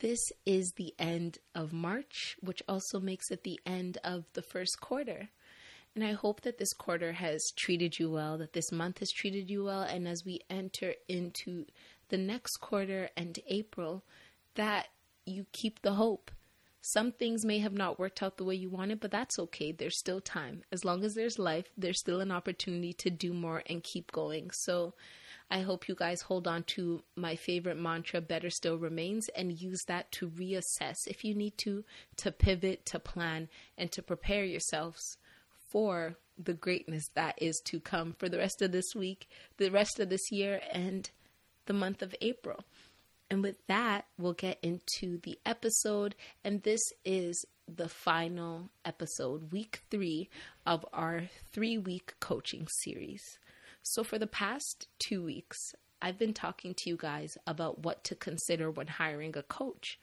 This is the end of March, which also makes it the end of the first quarter. And I hope that this quarter has treated you well, that this month has treated you well, and as we enter into the next quarter and April, that you keep the hope. Some things may have not worked out the way you wanted, but that's okay. There's still time. As long as there's life, there's still an opportunity to do more and keep going. So I hope you guys hold on to my favorite mantra, better still remains, and use that to reassess if you need to, to pivot, to plan, and to prepare yourselves for the greatness that is to come for the rest of this week, the rest of this year, and the month of April. And with that, we'll get into the episode. And this is the final episode, week three of our three week coaching series. So, for the past two weeks, I've been talking to you guys about what to consider when hiring a coach.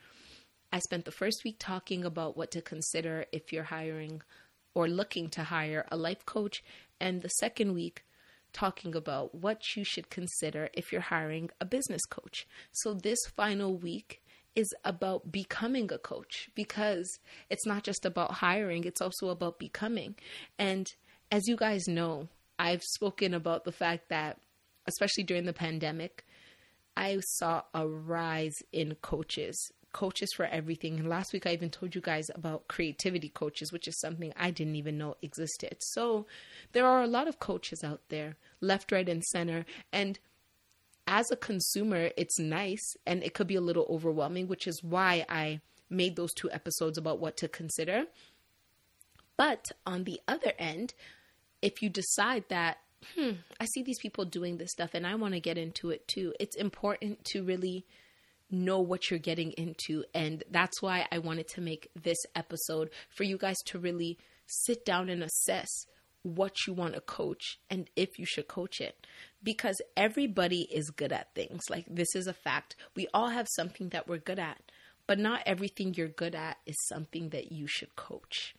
I spent the first week talking about what to consider if you're hiring or looking to hire a life coach, and the second week, talking about what you should consider if you're hiring a business coach. So, this final week is about becoming a coach because it's not just about hiring, it's also about becoming. And as you guys know, I've spoken about the fact that, especially during the pandemic, I saw a rise in coaches coaches for everything. And last week I even told you guys about creativity coaches, which is something I didn't even know existed. So there are a lot of coaches out there, left, right, and center. And as a consumer, it's nice and it could be a little overwhelming, which is why I made those two episodes about what to consider. But on the other end, if you decide that, hmm, I see these people doing this stuff and I want to get into it too, it's important to really know what you're getting into. And that's why I wanted to make this episode for you guys to really sit down and assess what you want to coach and if you should coach it. Because everybody is good at things. Like, this is a fact. We all have something that we're good at, but not everything you're good at is something that you should coach.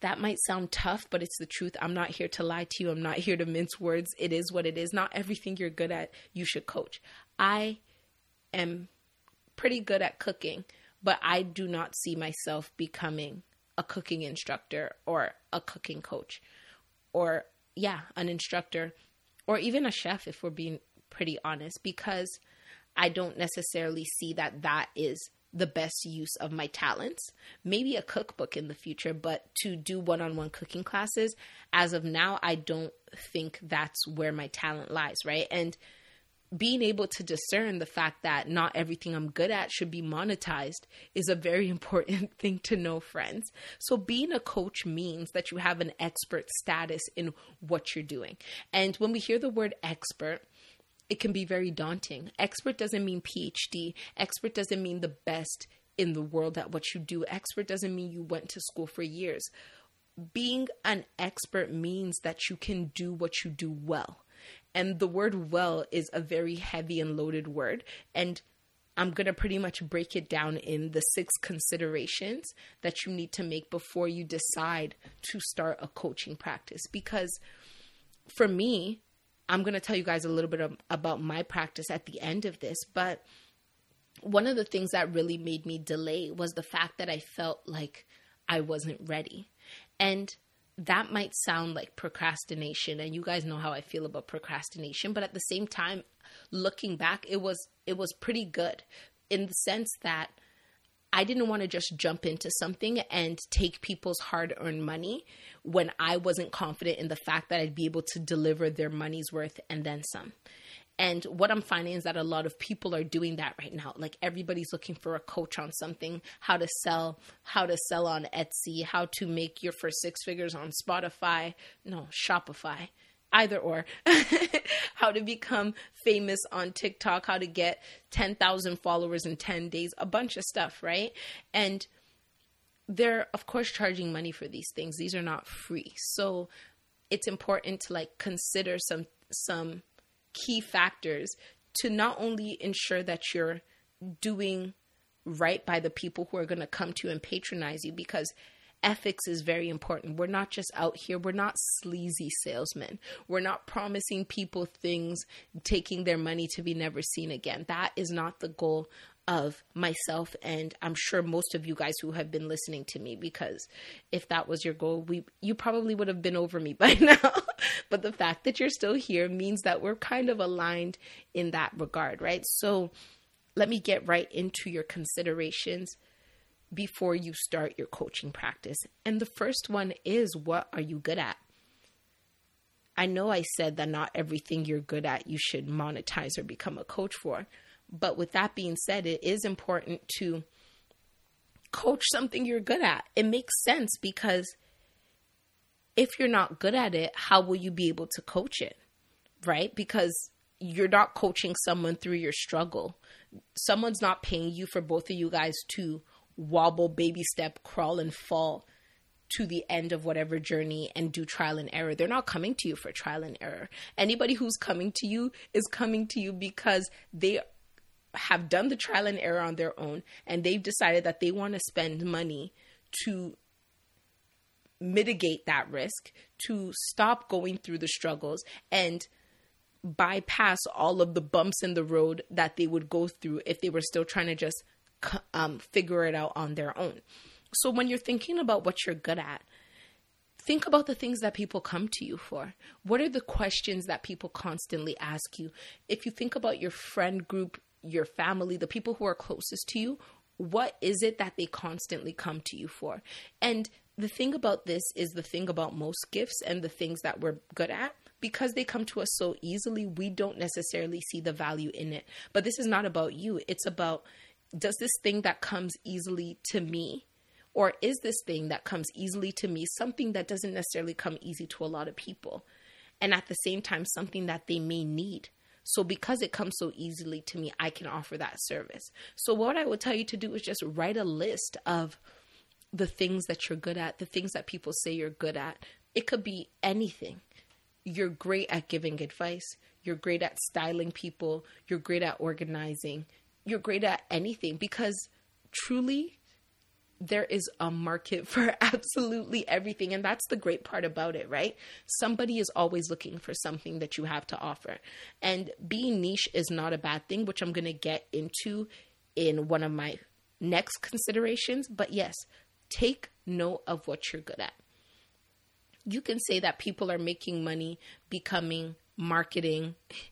That might sound tough, but it's the truth. I'm not here to lie to you. I'm not here to mince words. It is what it is. Not everything you're good at, you should coach. I am pretty good at cooking, but I do not see myself becoming a cooking instructor or a cooking coach or, yeah, an instructor or even a chef, if we're being pretty honest, because I don't necessarily see that that is the best use of my talents. Maybe a cookbook in the future, but to do one on one cooking classes, as of now, I don't think that's where my talent lies, right? And being able to discern the fact that not everything I'm good at should be monetized is a very important thing to know, friends. So, being a coach means that you have an expert status in what you're doing. And when we hear the word expert, it can be very daunting. Expert doesn't mean PhD, expert doesn't mean the best in the world at what you do, expert doesn't mean you went to school for years. Being an expert means that you can do what you do well and the word well is a very heavy and loaded word. And I'm going to pretty much break it down in the six considerations that you need to make before you decide to start a coaching practice. Because for me, I'm going to tell you guys a little bit of, about my practice at the end of this. But one of the things that really made me delay was the fact that I felt like I wasn't ready. And that might sound like procrastination and you guys know how I feel about procrastination but at the same time looking back it was it was pretty good in the sense that I didn't want to just jump into something and take people's hard earned money when I wasn't confident in the fact that I'd be able to deliver their money's worth and then some. And what I'm finding is that a lot of people are doing that right now. Like everybody's looking for a coach on something, how to sell, how to sell on Etsy, how to make your first six figures on Spotify, no, Shopify, either or. how to become famous on TikTok, how to get 10,000 followers in 10 days, a bunch of stuff, right? And they're of course charging money for these things. These are not free. So it's important to like consider some some key factors to not only ensure that you're doing right by the people who are going to come to you and patronize you because ethics is very important. We're not just out here, we're not sleazy salesmen. We're not promising people things, taking their money to be never seen again. That is not the goal of myself and I'm sure most of you guys who have been listening to me because if that was your goal we you probably would have been over me by now but the fact that you're still here means that we're kind of aligned in that regard right so let me get right into your considerations before you start your coaching practice. And the first one is what are you good at? I know I said that not everything you're good at you should monetize or become a coach for. But with that being said, it is important to coach something you're good at. It makes sense because if you're not good at it, how will you be able to coach it? Right? Because you're not coaching someone through your struggle. Someone's not paying you for both of you guys to wobble, baby step, crawl, and fall to the end of whatever journey and do trial and error. They're not coming to you for trial and error. Anybody who's coming to you is coming to you because they have done the trial and error on their own and they've decided that they want to spend money to mitigate that risk, to stop going through the struggles and bypass all of the bumps in the road that they would go through if they were still trying to just um, figure it out on their own. So when you're thinking about what you're good at, think about the things that people come to you for. What are the questions that people constantly ask you? If you think about your friend group, your family, the people who are closest to you, what is it that they constantly come to you for? And the thing about this is the thing about most gifts and the things that we're good at because they come to us so easily, we don't necessarily see the value in it. But this is not about you. It's about does this thing that comes easily to me or is this thing that comes easily to me something that doesn't necessarily come easy to a lot of people? And at the same time something that they may need. So because it comes so easily to me i can offer that service. So what i would tell you to do is just write a list of the things that you're good at the things that people say you're good at. It could be anything. You're great at giving advice. You're great at styling people. You're great at organizing you're great at anything because truly there is a market for absolutely everything. And that's the great part about it, right? Somebody is always looking for something that you have to offer. And being niche is not a bad thing, which I'm going to get into in one of my next considerations. But yes, take note of what you're good at. You can say that people are making money becoming marketing.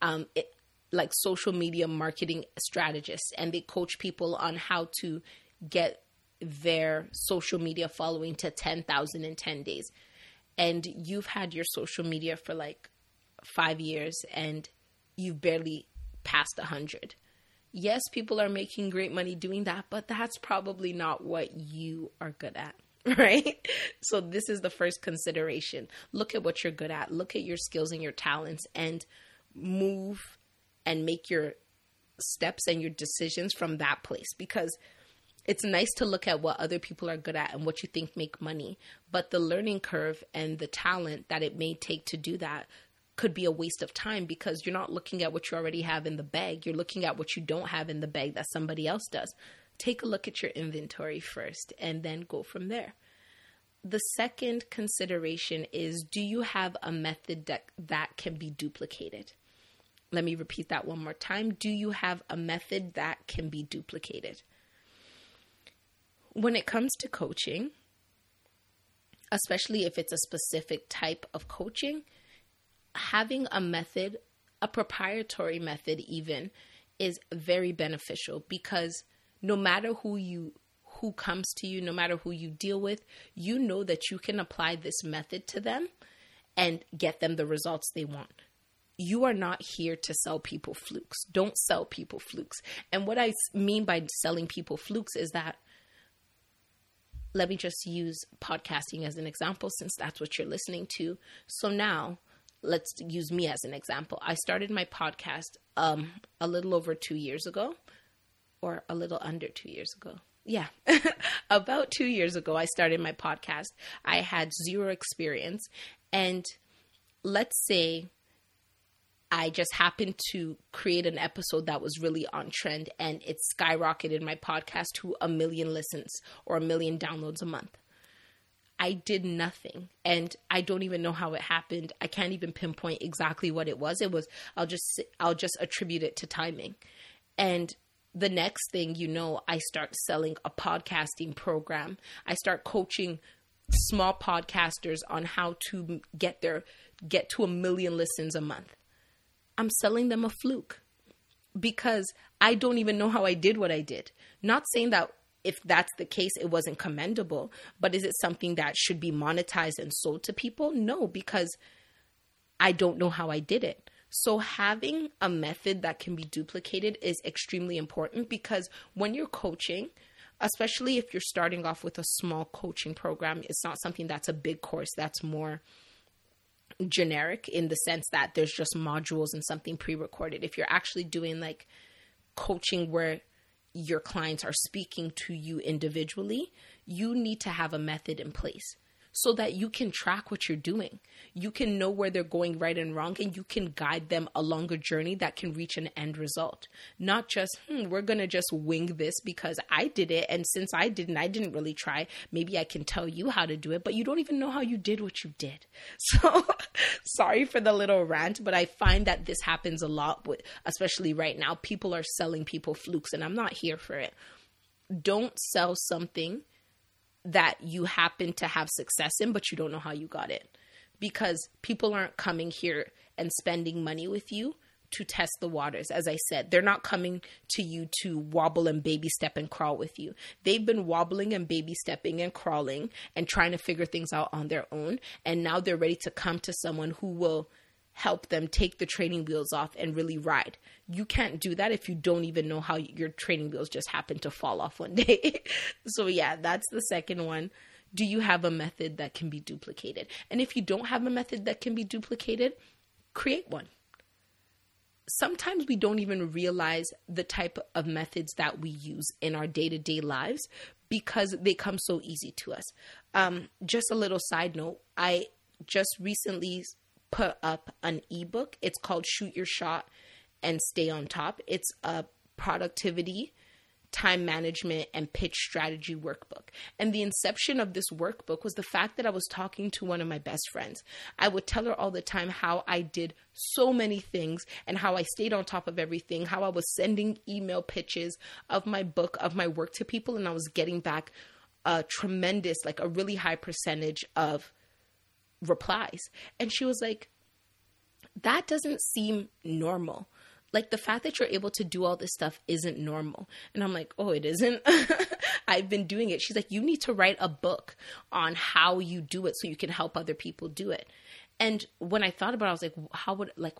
Um, it, like social media marketing strategists and they coach people on how to get their social media following to 10,000 in 10 days. And you've had your social media for like 5 years and you've barely passed 100. Yes, people are making great money doing that, but that's probably not what you are good at right? So, this is the first consideration. Look at what you're good at, look at your skills and your talents, and move and make your steps and your decisions from that place because it's nice to look at what other people are good at and what you think make money. But the learning curve and the talent that it may take to do that could be a waste of time because you're not looking at what you already have in the bag. You're looking at what you don't have in the bag that somebody else does. Take a look at your inventory first and then go from there. The second consideration is do you have a method that, that can be duplicated let me repeat that one more time. Do you have a method that can be duplicated? When it comes to coaching, especially if it's a specific type of coaching, having a method, a proprietary method even, is very beneficial because no matter who you who comes to you, no matter who you deal with, you know that you can apply this method to them and get them the results they want you are not here to sell people flukes. Don't sell people flukes. And what I mean by selling people flukes is that let me just use podcasting as an example since that's what you're listening to. So now let's use me as an example. I started my podcast um, a little over two years ago, or a little under two years ago. Yeah, about two years ago, I started my podcast. I had zero experience. And let's say I just happened to create an episode that was really on trend and it skyrocketed my podcast to a million listens or a million downloads a month. I did nothing and I don't even know how it happened. I can't even pinpoint exactly what it was. It was I'll just I'll just attribute it to timing. And the next thing you know, I start selling a podcasting program. I start coaching small podcasters on how to get their get to a million listens a month. I'm selling them a fluke because I don't even know how I did what I did. Not saying that if that's the case, it wasn't commendable, but is it something that should be monetized and sold to people? No, because I don't know how I did it. So, having a method that can be duplicated is extremely important because when you're coaching, especially if you're starting off with a small coaching program, it's not something that's a big course, that's more generic in the sense that there's just modules and something pre recorded. If you're actually doing like coaching where your clients are speaking to you individually, you need to have a method in place so that you can track what you're doing. You can know where they're going right and wrong, and you can guide them along a journey that can reach an end result. Not just, hmm, we're going to just wing this because I did it. And since I didn't, I didn't really try. Maybe I can tell you how to do it, but you don't even know how you did what you did. So sorry for the little rant, but I find that this happens a lot, with, especially right now. People are selling people flukes, and I'm not here for it. Don't sell something that you happen to have success in, but you don't know how you got it. Because people aren't coming here and spending money with you to test the waters. As I said, they're not coming to you to wobble and baby step and crawl with you. They've been wobbling and baby stepping and crawling and trying to figure things out on their own. And now they're ready to come to someone who will help them take the training wheels off and really ride. You can't do that if you don't even know how your training wheels just happen to fall off one day. so, yeah, that's the second one. Do you have a method that can be duplicated? And if you don't have a method that can be duplicated, create one. Sometimes we don't even realize the type of methods that we use in our day to day lives because they come so easy to us. Um, just a little side note I just recently put up an ebook. It's called Shoot Your Shot and Stay on Top. It's a productivity, time management, and pitch strategy workbook. And the inception of this workbook was the fact that I was talking to one of my best friends. I would tell her all the time how I did so many things and how I stayed on top of everything, how I was sending email pitches of my book, of my work to people, and I was getting back a tremendous, like a really high percentage of replies. And she was like, that doesn't seem normal. Like the fact that you're able to do all this stuff isn't normal. And I'm like, oh, it isn't. I've been doing it. She's like, you need to write a book on how you do it so you can help other people do it. And when I thought about it, I was like, how would, like,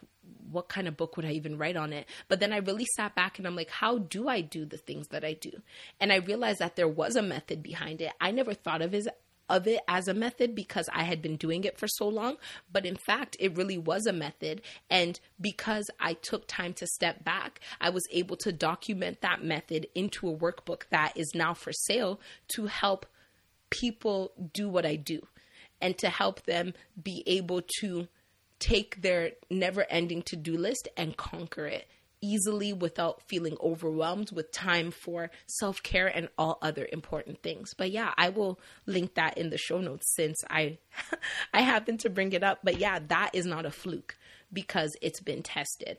what kind of book would I even write on it? But then I really sat back and I'm like, how do I do the things that I do? And I realized that there was a method behind it. I never thought of it of it as a method because I had been doing it for so long, but in fact, it really was a method. And because I took time to step back, I was able to document that method into a workbook that is now for sale to help people do what I do and to help them be able to take their never ending to do list and conquer it easily without feeling overwhelmed with time for self care and all other important things. But yeah, I will link that in the show notes since I I happen to bring it up. But yeah, that is not a fluke because it's been tested.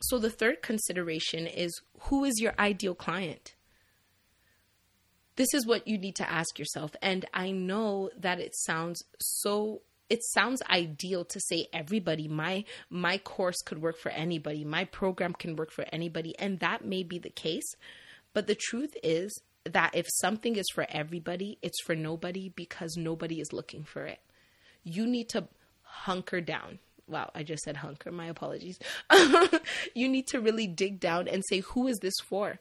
So the third consideration is who is your ideal client? This is what you need to ask yourself. And I know that it sounds so it sounds ideal to say everybody. My my course could work for anybody. My program can work for anybody. And that may be the case. But the truth is that if something is for everybody it's for nobody because nobody is looking for it. You need to hunker down. Wow i just said hunker. My apologies. You need to really dig down and say who is this for?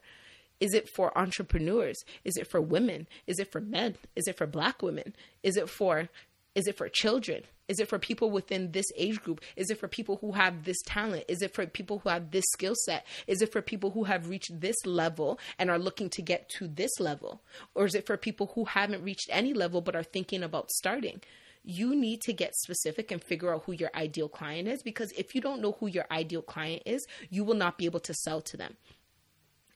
Is it for entrepreneurs? Is it for women? Is it for men? Is it for black women? Is it for is it for children? Is it for people within this age group? Is it for people who have this talent? Is it for people who have this skill set? Is it for people who have reached this level and are looking to get to this level? Or is it for people who haven't reached any level but are thinking about starting? You need to get specific and figure out who your ideal client is because if you don't know who your ideal client is, you will not be able to sell to them.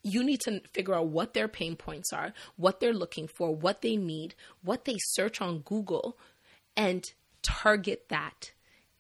You need to figure out what their pain points are, what they're looking for, what they need, what they search on Google, and target that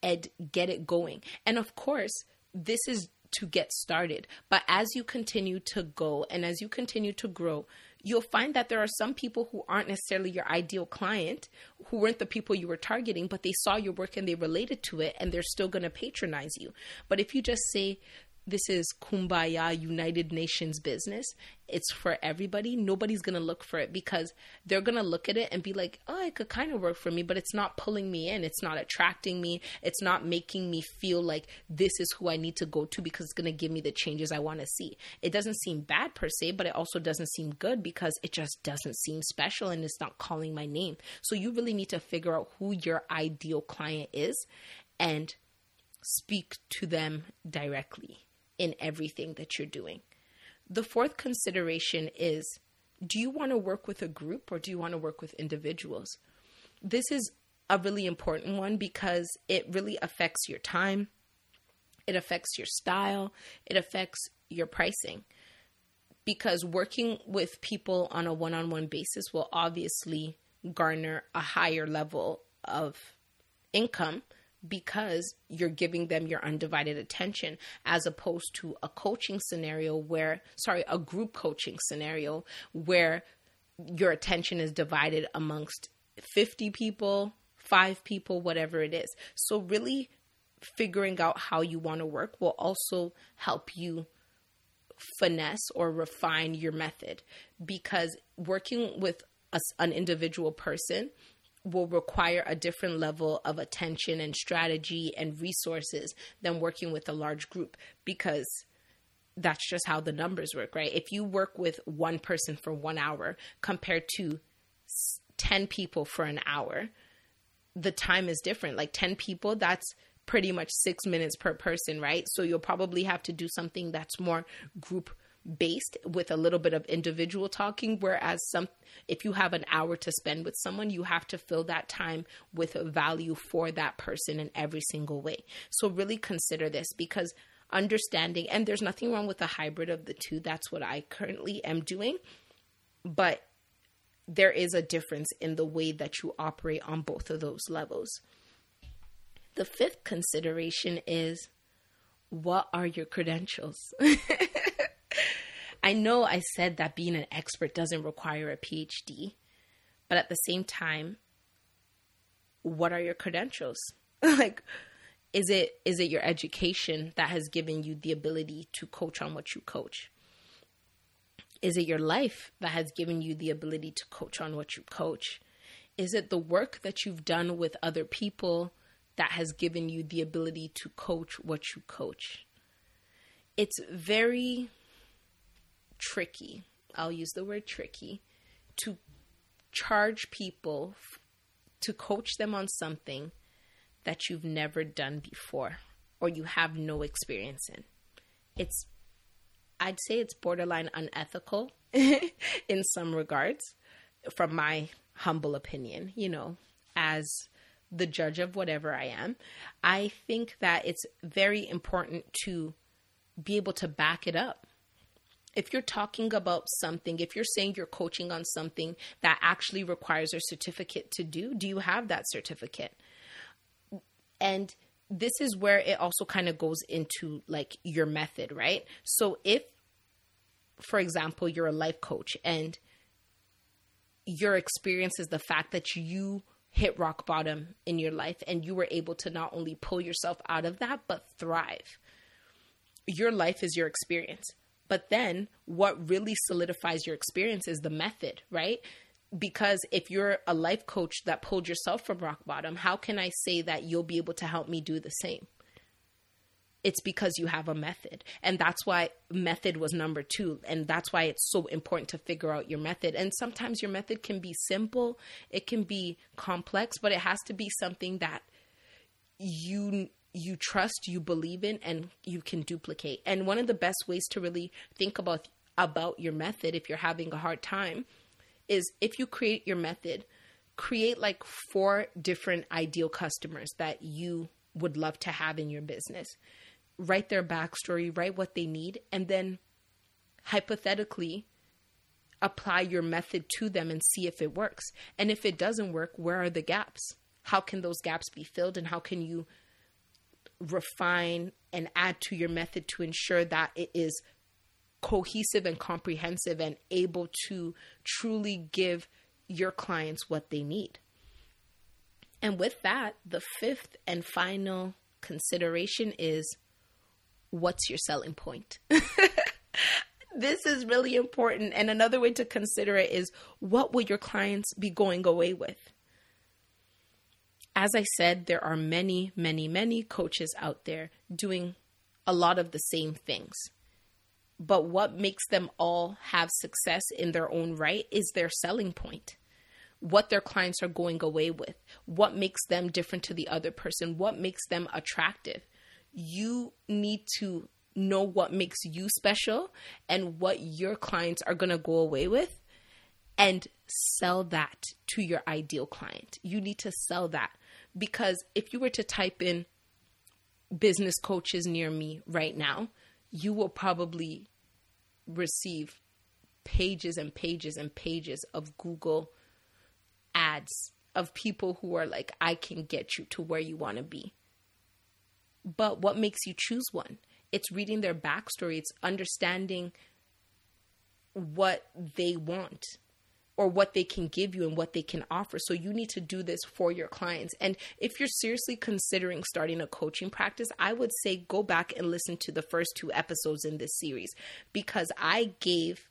and get it going. And of course, this is to get started. But as you continue to go and as you continue to grow, you'll find that there are some people who aren't necessarily your ideal client, who weren't the people you were targeting, but they saw your work and they related to it and they're still going to patronize you. But if you just say, this is kumbaya united nations business. It's for everybody. Nobody's gonna look for it because they're gonna look at it and be like oh it could kind of work for me but it's not pulling me in. It's not attracting me. It's not making me feel like this is who i need to go to because it's gonna give me the changes i want to see. It doesn't seem bad per se but it also doesn't seem good because it just doesn't seem special and it's not calling my name. So you really need to figure out who your ideal client is and speak to them directly in everything that you're doing. The fourth consideration is do you want to work with a group or do you want to work with individuals? This is a really important one because it really affects your time, it affects your style, it affects your pricing. Because working with people on a one on one basis will obviously garner a higher level of income because you're giving them your undivided attention as opposed to a coaching scenario where sorry a group coaching scenario where your attention is divided amongst 50 people 5 people whatever it is. So really figuring out how you want to work will also help you finesse or refine your method because working with a, an individual person will require a different level of attention and strategy and resources than working with a large group because that's just how the numbers work, right? If you work with one person for one hour compared to 10 people for an hour, the time is different. Like 10 people, that's pretty much six minutes per person, right? So you'll probably have to do something that's more group based with a little bit of individual talking whereas some if you have an hour to spend with someone you have to fill that time with value for that person in every single way. So really consider this because understanding and there's nothing wrong with a hybrid of the two. That's what I currently am doing. But there is a difference in the way that you operate on both of those levels. The fifth consideration is what are your credentials I know I said that being an expert doesn't require a PhD, but at the same time, what are your credentials? like is it is it your education that has given you the ability to coach on what you coach? Is it your life that has given you the ability to coach on what you coach? Is it the work that you've done with other people that has given you the ability to coach what you coach? It's very tricky, I'll use the word tricky, to charge people f- to coach them on something that you've never done before or you have no experience in. It's, I'd say it's borderline unethical in some regards, from my humble opinion, you know, as the judge of whatever I am. I think that it's very important to be able to back it up if you're talking about something, if you're saying you're coaching on something that actually requires a certificate to do, do you have that certificate? And this is where it also kind of goes into like your method, right? So if for example, you're a life coach and your experience is the fact that you hit rock bottom in your life and you were able to not only pull yourself out of that but thrive. Your life is your experience but then what really solidifies your experience is the method, right? Because if you're a life coach that pulled yourself from rock bottom, how can I say that you'll be able to help me do the same? It's because you have a method. And that's why method was number two. And that's why it's so important to figure out your method. And sometimes your method can be simple, it can be complex, but it has to be something that you you trust, you believe in, and you can duplicate. And one of the best ways to really think about about your method if you're having a hard time is if you create your method, create like four different ideal customers that you would love to have in your business. Write their backstory, write what they need, and then hypothetically apply your method to them and see if it works. And if it doesn't work, where are the gaps? How can those gaps be filled and how can you refine and add to your method to ensure that it is cohesive and comprehensive and able to truly give your clients what they need? And with that, the fifth and final consideration is what's your selling point? this is really important. And another way to consider it is what will your clients be going away with? As I said, there are many, many, many coaches out there doing a lot of the same things. But what makes them all have success in their own right is their selling point. What their clients are going away with, what makes them different to the other person, what makes them attractive. You need to know what makes you special and what your clients are going to go away with and sell that to your ideal client. You need to sell that because if you were to type in business coaches near me right now, you will probably receive pages and pages and pages of Google ads of people who are like, I can get you to where you want to be. But what makes you choose one? it's reading their backstory, it's understanding what they want or what they can give you and what they can offer. So you need to do this for your clients. And if you're seriously considering starting a coaching practice, I would say go back and listen to the first two episodes in this series because I gave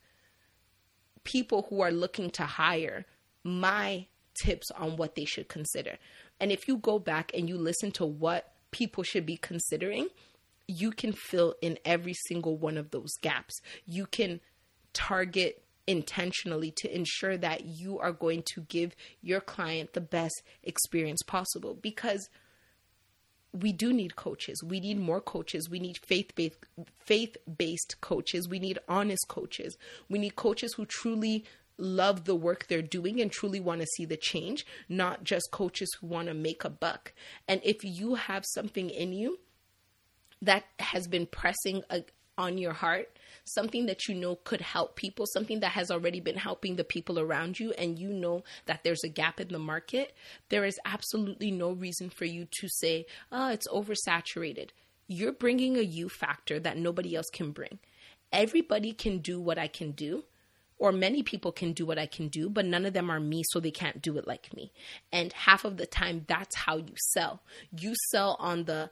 people who are looking to hire my tips on what they should consider. And if you go back and you listen to what people should be considering, you can fill in every single one of those gaps. You can target intentionally to ensure that you are going to give your client the best experience possible because we do need coaches. We need more coaches. We need faith-based faith-based coaches. We need honest coaches. We need coaches who truly love the work they're doing and truly want to see the change, not just coaches who want to make a buck. And if you have something in you that has been pressing a, on your heart, something that you know could help people, something that has already been helping the people around you, and you know that there's a gap in the market, there is absolutely no reason for you to say, oh, it's oversaturated. You're bringing a you factor that nobody else can bring. Everybody can do what I can do, or many people can do what I can do, but none of them are me, so they can't do it like me. And half of the time, that's how you sell. You sell on the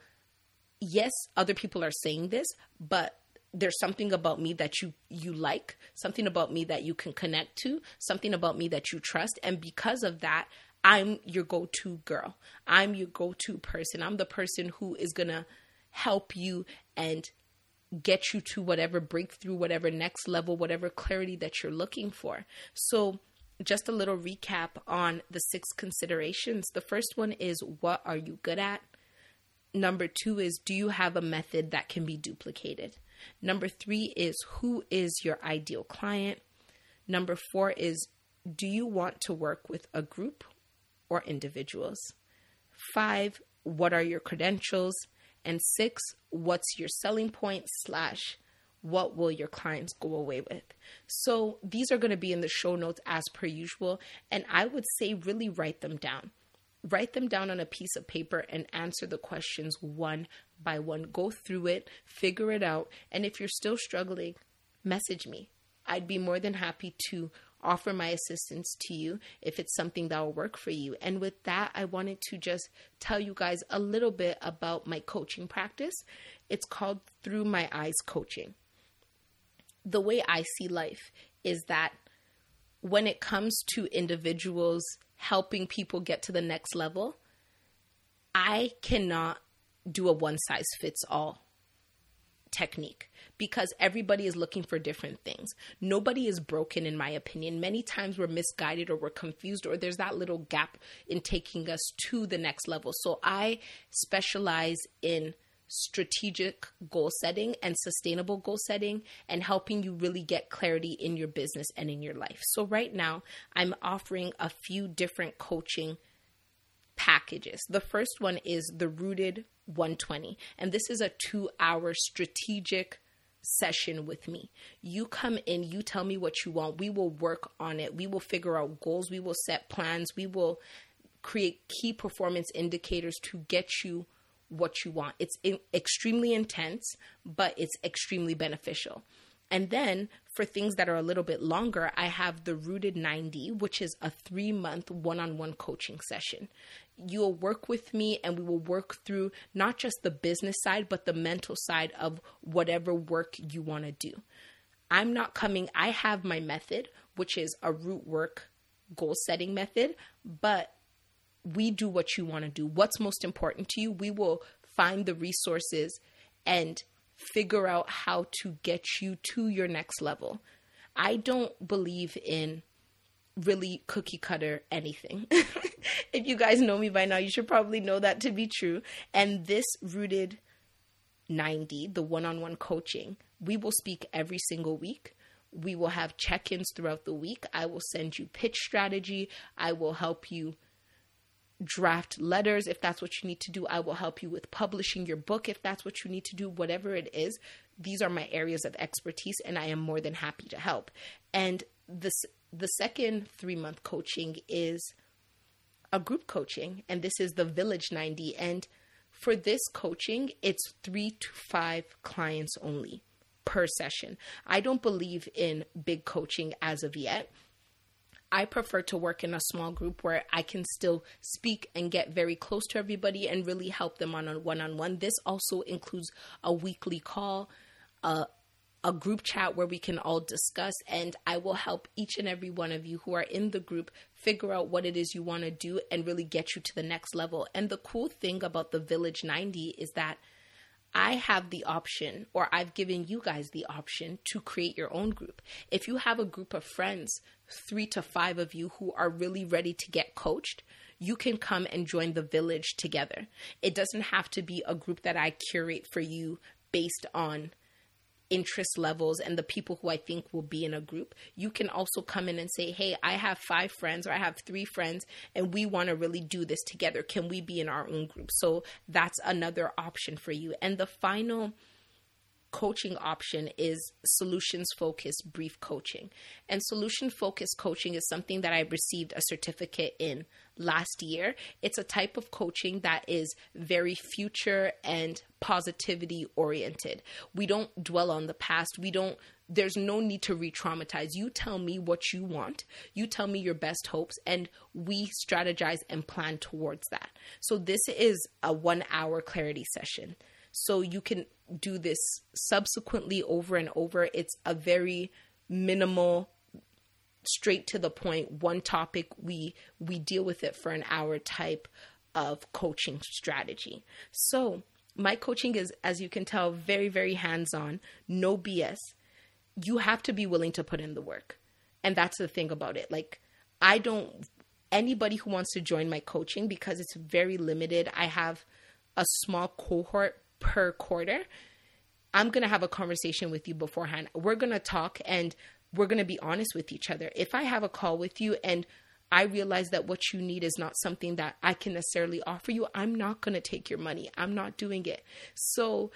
yes, other people are saying this, but there's something about me that you you like, something about me that you can connect to, something about me that you trust, and because of that, I'm your go-to girl. I'm your go-to person. I'm the person who is going to help you and get you to whatever breakthrough, whatever next level, whatever clarity that you're looking for. So, just a little recap on the six considerations. The first one is what are you good at? Number two is do you have a method that can be duplicated? Number three is who is your ideal client? Number four is do you want to work with a group or individuals? Five, what are your credentials? And six, what's your selling point slash what will your clients go away with? So these are going to be in the show notes as per usual. And I would say really write them down write them down on a piece of paper and answer the questions one by one. Go through it, figure it out. And if you're still struggling, message me. I'd be more than happy to offer my assistance to you if it's something that will work for you. And with that, I wanted to just tell you guys a little bit about my coaching practice. It's called Through My Eyes Coaching. The way I see life is that when it comes to individuals helping people get to the next level, I cannot do a one size fits all technique because everybody is looking for different things. Nobody is broken, in my opinion. Many times we're misguided or we're confused, or there's that little gap in taking us to the next level. So I specialize in strategic goal setting and sustainable goal setting and helping you really get clarity in your business and in your life. So, right now, I'm offering a few different coaching packages. The first one is the Rooted 120, and this is a two hour strategic session with me. You come in, you tell me what you want. We will work on it. We will figure out goals. We will set plans. We will create key performance indicators to get you what you want. It's in, extremely intense, but it's extremely beneficial. And then for things that are a little bit longer, I have the Rooted 90, which is a three month one on one coaching session. You'll work with me and we will work through not just the business side, but the mental side of whatever work you want to do. I'm not coming, I have my method, which is a root work goal setting method, but we do what you want to do. What's most important to you, we will find the resources and figure out how to get you to your next level. I don't believe in really cookie cutter anything. if you guys know me by now, you should probably know that to be true. And this rooted 90, the one on one coaching, we will speak every single week. We will have check ins throughout the week. I will send you pitch strategy. I will help you draft letters if that's what you need to do. I will help you with publishing your book if that's what you need to do, whatever it is. These are my areas of expertise and I am more than happy to help. And this the second 3 month coaching is a group coaching and this is the Village 90 and for this coaching it's 3 to 5 clients only per session. I don't believe in big coaching as of yet I prefer to work in a small group where I can still speak and get very close to everybody and really help them on a one on one. This also includes a weekly call, a, a group chat where we can all discuss, and I will help each and every one of you who are in the group figure out what it is you want to do and really get you to the next level. And the cool thing about the Village 90 is that I have the option, or I've given you guys the option to create your own group. If you have a group of friends, three to five of you who are really ready to get coached, you can come and join the village together. It doesn't have to be a group that I curate for you based on interest levels and the people who I think will be in a group, you can also come in and say, Hey, I have five friends or I have three friends and we want to really do this together. Can we be in our own group? So that's another option for you. And the final coaching option is solutions focused brief coaching. And solution focused coaching is something that I received a certificate in last year. It's a type of coaching that is very future and positivity oriented. We don't dwell on the past. We don't there's no need to re-traumatize. You tell me what you want. You tell me your best hopes and we strategize and plan towards that. So this is a 1 hour clarity session. So you can do this subsequently over and over. It's a very minimal straight to the point one topic we we deal with it for an hour type of coaching strategy. So, my coaching is as you can tell very very hands-on, no BS. You have to be willing to put in the work. And that's the thing about it. Like I don't anybody who wants to join my coaching because it's very limited. I have a small cohort per quarter, I'm going to have a conversation with you beforehand. We're going to talk and we're going to be honest with each other. If I have a call with you and I realize that what you need is not something that I can necessarily offer you, I'm not going to take your money. I'm not doing it. So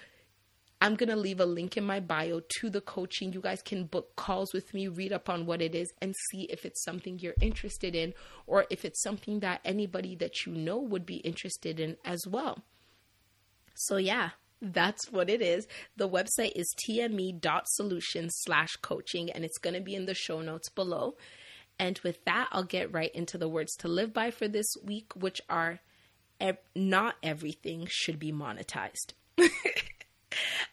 I'm going to leave a link in my bio to the coaching. You guys can book calls with me, read up on what it is, and see if it's something you're interested in or if it's something that anybody that you know would be interested in as well. So, yeah, that's what it is. The website is tme.solutions slash coaching, and it's going to be in the show notes below. And with that, I'll get right into the words to live by for this week, which are not everything should be monetized.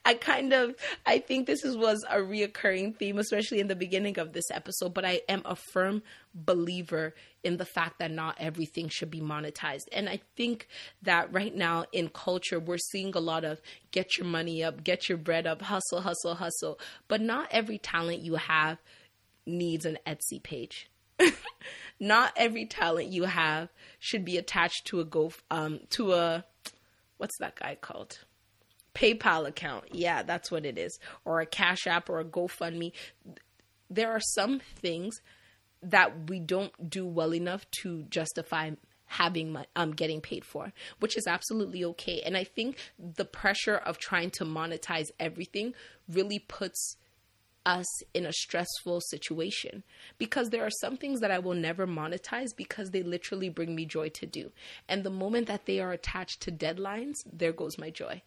I kind of I think this is, was a reoccurring theme, especially in the beginning of this episode. But I am a firm believer in the fact that not everything should be monetized, and I think that right now in culture we're seeing a lot of get your money up, get your bread up, hustle, hustle, hustle. But not every talent you have needs an Etsy page. not every talent you have should be attached to a go um to a what's that guy called PayPal account. Yeah, that's what it is. Or a Cash App or a GoFundMe. There are some things that we don't do well enough to justify having my um getting paid for, which is absolutely okay. And I think the pressure of trying to monetize everything really puts us in a stressful situation because there are some things that I will never monetize because they literally bring me joy to do. And the moment that they are attached to deadlines, there goes my joy.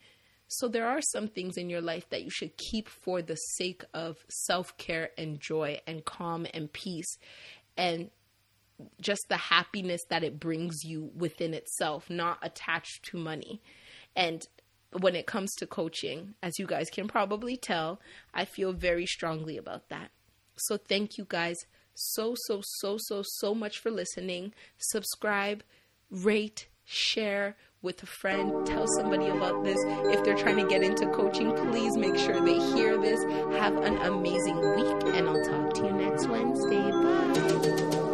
So there are some things in your life that you should keep for the sake of self-care and joy and calm and peace and just the happiness that it brings you within itself, not attached to money. And when it comes to coaching, as you guys can probably tell, I feel very strongly about that. So thank you guys so, so, so, so, so much for listening. Subscribe, rate, share with a friend. Tell somebody about this. If they're trying to get into coaching, please make sure they hear this. Have an amazing week, and I'll talk to you next Wednesday. Bye.